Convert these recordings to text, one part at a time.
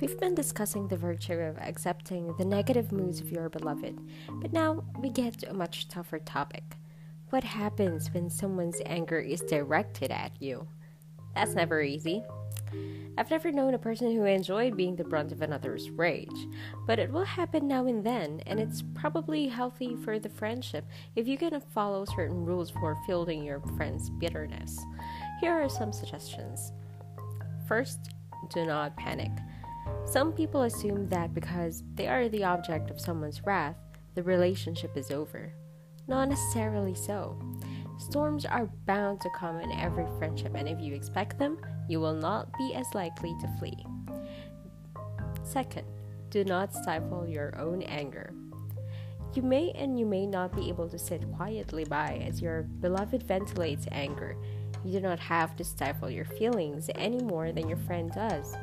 We've been discussing the virtue of accepting the negative moods of your beloved, but now we get to a much tougher topic. What happens when someone's anger is directed at you? That's never easy. I've never known a person who enjoyed being the brunt of another's rage, but it will happen now and then, and it's probably healthy for the friendship if you can follow certain rules for fielding your friend's bitterness. Here are some suggestions. First, do not panic. Some people assume that because they are the object of someone's wrath, the relationship is over. Not necessarily so. Storms are bound to come in every friendship, and if you expect them, you will not be as likely to flee. Second, do not stifle your own anger. You may and you may not be able to sit quietly by as your beloved ventilates anger. You do not have to stifle your feelings any more than your friend does.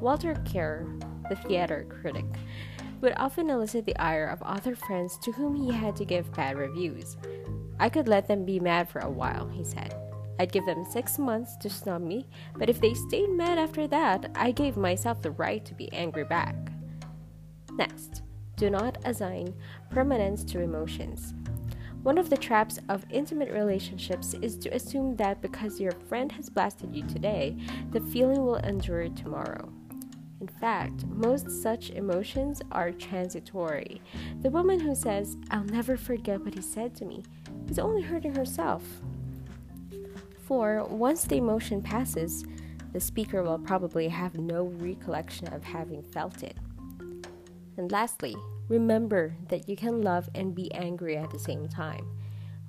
Walter Kerr, the theater critic, would often elicit the ire of author friends to whom he had to give bad reviews. I could let them be mad for a while, he said. I'd give them six months to snub me, but if they stayed mad after that, I gave myself the right to be angry back. Next, do not assign permanence to emotions. One of the traps of intimate relationships is to assume that because your friend has blasted you today, the feeling will endure tomorrow. In fact, most such emotions are transitory. The woman who says, I'll never forget what he said to me, is only hurting herself. For once the emotion passes, the speaker will probably have no recollection of having felt it. And lastly, remember that you can love and be angry at the same time.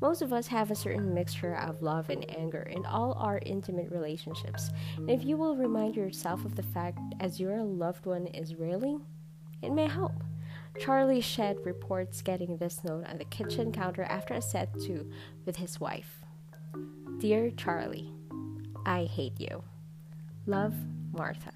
Most of us have a certain mixture of love and anger in all our intimate relationships. And if you will remind yourself of the fact as your loved one is railing, it may help. Charlie Shedd reports getting this note on the kitchen counter after a set to with his wife. Dear Charlie, I hate you. Love, Martha.